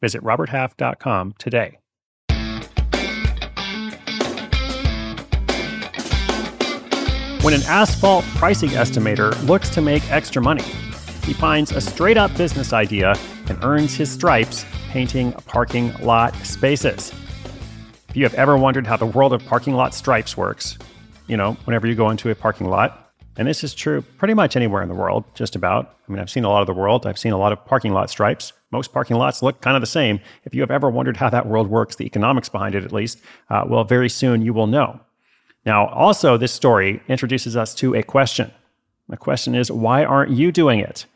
Visit roberthalf.com today. When an asphalt pricing estimator looks to make extra money, he finds a straight up business idea and earns his stripes painting parking lot spaces. If you have ever wondered how the world of parking lot stripes works, you know, whenever you go into a parking lot, and this is true pretty much anywhere in the world, just about. I mean, I've seen a lot of the world. I've seen a lot of parking lot stripes. Most parking lots look kind of the same. If you have ever wondered how that world works, the economics behind it at least, uh, well, very soon you will know. Now, also, this story introduces us to a question. The question is, why aren't you doing it?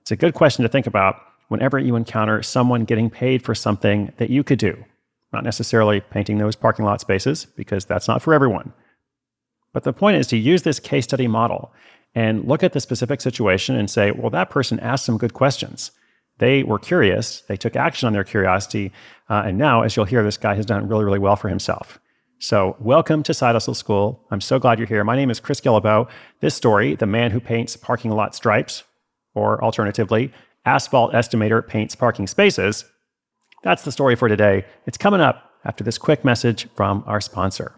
It's a good question to think about whenever you encounter someone getting paid for something that you could do. Not necessarily painting those parking lot spaces, because that's not for everyone. But the point is to use this case study model and look at the specific situation and say, well, that person asked some good questions. They were curious, they took action on their curiosity, uh, and now, as you'll hear, this guy has done really, really well for himself. So, welcome to Side Hustle School. I'm so glad you're here. My name is Chris Guillebeau. This story, The Man Who Paints Parking Lot Stripes, or alternatively, Asphalt Estimator Paints Parking Spaces, that's the story for today. It's coming up after this quick message from our sponsor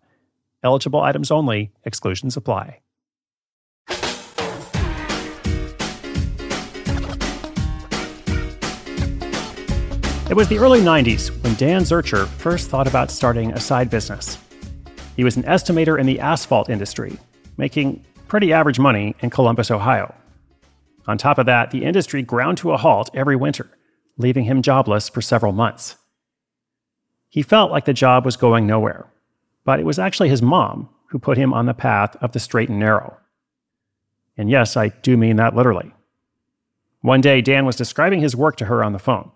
Eligible items only, exclusions apply. It was the early 90s when Dan Zurcher first thought about starting a side business. He was an estimator in the asphalt industry, making pretty average money in Columbus, Ohio. On top of that, the industry ground to a halt every winter, leaving him jobless for several months. He felt like the job was going nowhere, but it was actually his mom who put him on the path of the straight and narrow. And yes, I do mean that literally. One day, Dan was describing his work to her on the phone.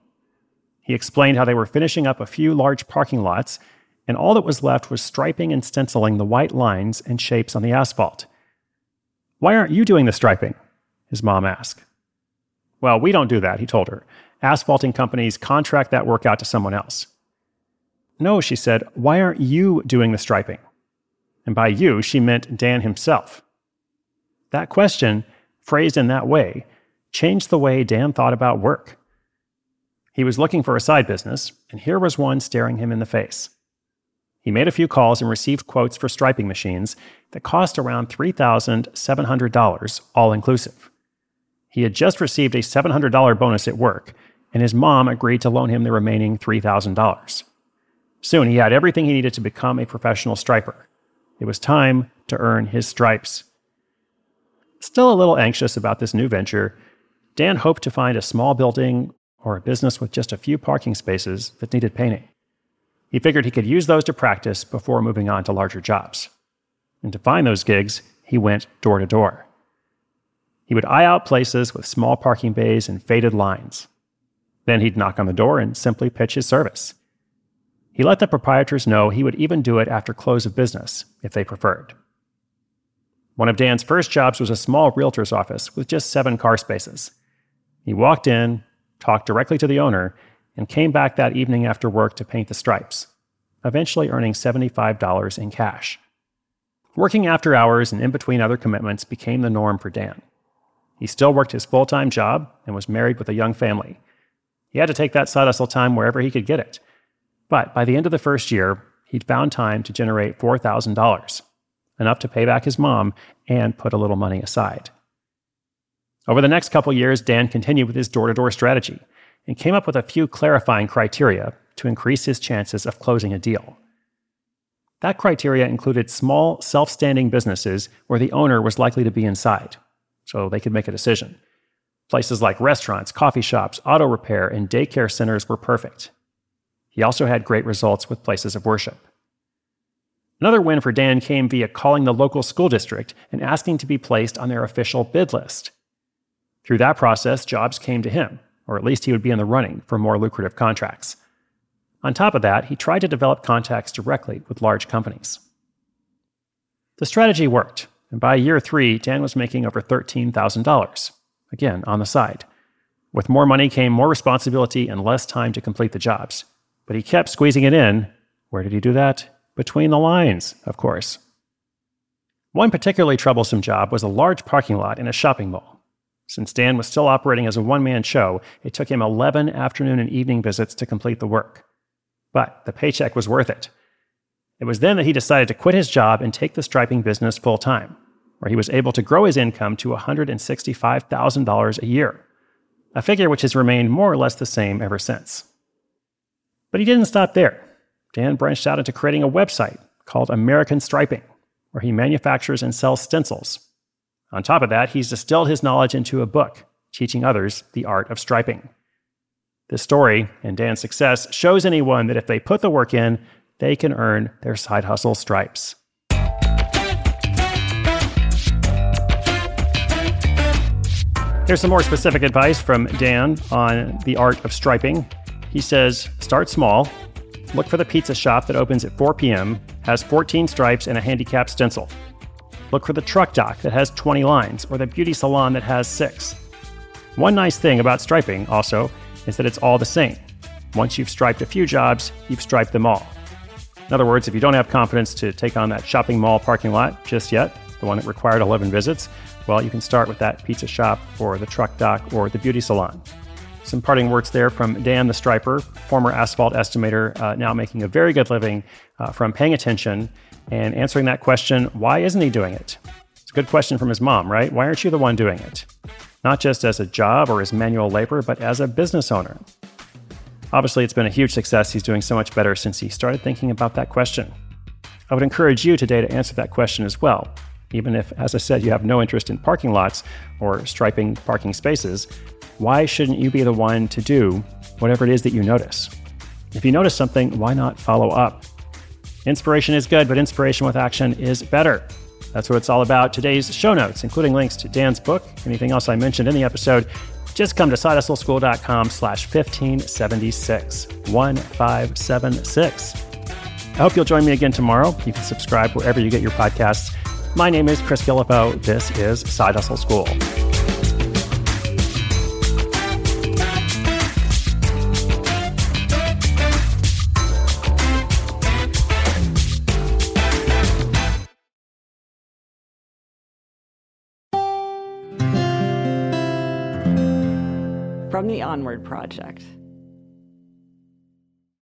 He explained how they were finishing up a few large parking lots, and all that was left was striping and stenciling the white lines and shapes on the asphalt. Why aren't you doing the striping? His mom asked. Well, we don't do that, he told her. Asphalting companies contract that work out to someone else. No, she said, why aren't you doing the striping? And by you, she meant Dan himself. That question, phrased in that way, changed the way Dan thought about work. He was looking for a side business, and here was one staring him in the face. He made a few calls and received quotes for striping machines that cost around $3,700, all inclusive. He had just received a $700 bonus at work, and his mom agreed to loan him the remaining $3,000. Soon he had everything he needed to become a professional striper. It was time to earn his stripes. Still a little anxious about this new venture, Dan hoped to find a small building or a business with just a few parking spaces that needed painting. He figured he could use those to practice before moving on to larger jobs. And to find those gigs, he went door to door. He would eye out places with small parking bays and faded lines. Then he'd knock on the door and simply pitch his service. He let the proprietors know he would even do it after close of business, if they preferred. One of Dan's first jobs was a small realtor's office with just seven car spaces. He walked in, talked directly to the owner, and came back that evening after work to paint the stripes. eventually earning $75 in cash. Working after hours and in between other commitments became the norm for Dan. He still worked his full time job and was married with a young family. He had to take that side hustle time wherever he could get it. But by the end of the first year, he'd found time to generate $4,000, enough to pay back his mom and put a little money aside. Over the next couple years, Dan continued with his door to door strategy and came up with a few clarifying criteria to increase his chances of closing a deal. That criteria included small, self standing businesses where the owner was likely to be inside, so they could make a decision. Places like restaurants, coffee shops, auto repair, and daycare centers were perfect. He also had great results with places of worship. Another win for Dan came via calling the local school district and asking to be placed on their official bid list. Through that process, jobs came to him, or at least he would be in the running for more lucrative contracts. On top of that, he tried to develop contacts directly with large companies. The strategy worked, and by year three, Dan was making over $13,000, again on the side. With more money came more responsibility and less time to complete the jobs. But he kept squeezing it in. Where did he do that? Between the lines, of course. One particularly troublesome job was a large parking lot in a shopping mall. Since Dan was still operating as a one man show, it took him 11 afternoon and evening visits to complete the work but the paycheck was worth it. It was then that he decided to quit his job and take the striping business full time, where he was able to grow his income to $165,000 a year, a figure which has remained more or less the same ever since. But he didn't stop there. Dan branched out into creating a website called American Striping, where he manufactures and sells stencils. On top of that, he's distilled his knowledge into a book teaching others the art of striping. This story and Dan's success shows anyone that if they put the work in, they can earn their side hustle stripes. Here's some more specific advice from Dan on the art of striping. He says start small, look for the pizza shop that opens at 4 p.m., has 14 stripes, and a handicap stencil. Look for the truck dock that has 20 lines, or the beauty salon that has six. One nice thing about striping, also, is that it's all the same. Once you've striped a few jobs, you've striped them all. In other words, if you don't have confidence to take on that shopping mall parking lot just yet, the one that required 11 visits, well, you can start with that pizza shop or the truck dock or the beauty salon. Some parting words there from Dan the Striper, former asphalt estimator, uh, now making a very good living uh, from paying attention and answering that question why isn't he doing it? It's a good question from his mom, right? Why aren't you the one doing it? not just as a job or as manual labor, but as a business owner. Obviously, it's been a huge success. He's doing so much better since he started thinking about that question. I would encourage you today to answer that question as well. Even if, as I said, you have no interest in parking lots or striping parking spaces, why shouldn't you be the one to do whatever it is that you notice? If you notice something, why not follow up? Inspiration is good, but inspiration with action is better. That's what it's all about. Today's show notes, including links to Dan's book, anything else I mentioned in the episode, just come to sidehustleschool.com slash 1576. 1576. I hope you'll join me again tomorrow. You can subscribe wherever you get your podcasts. My name is Chris Guillebeau. This is Side Hustle School. from the Onward Project.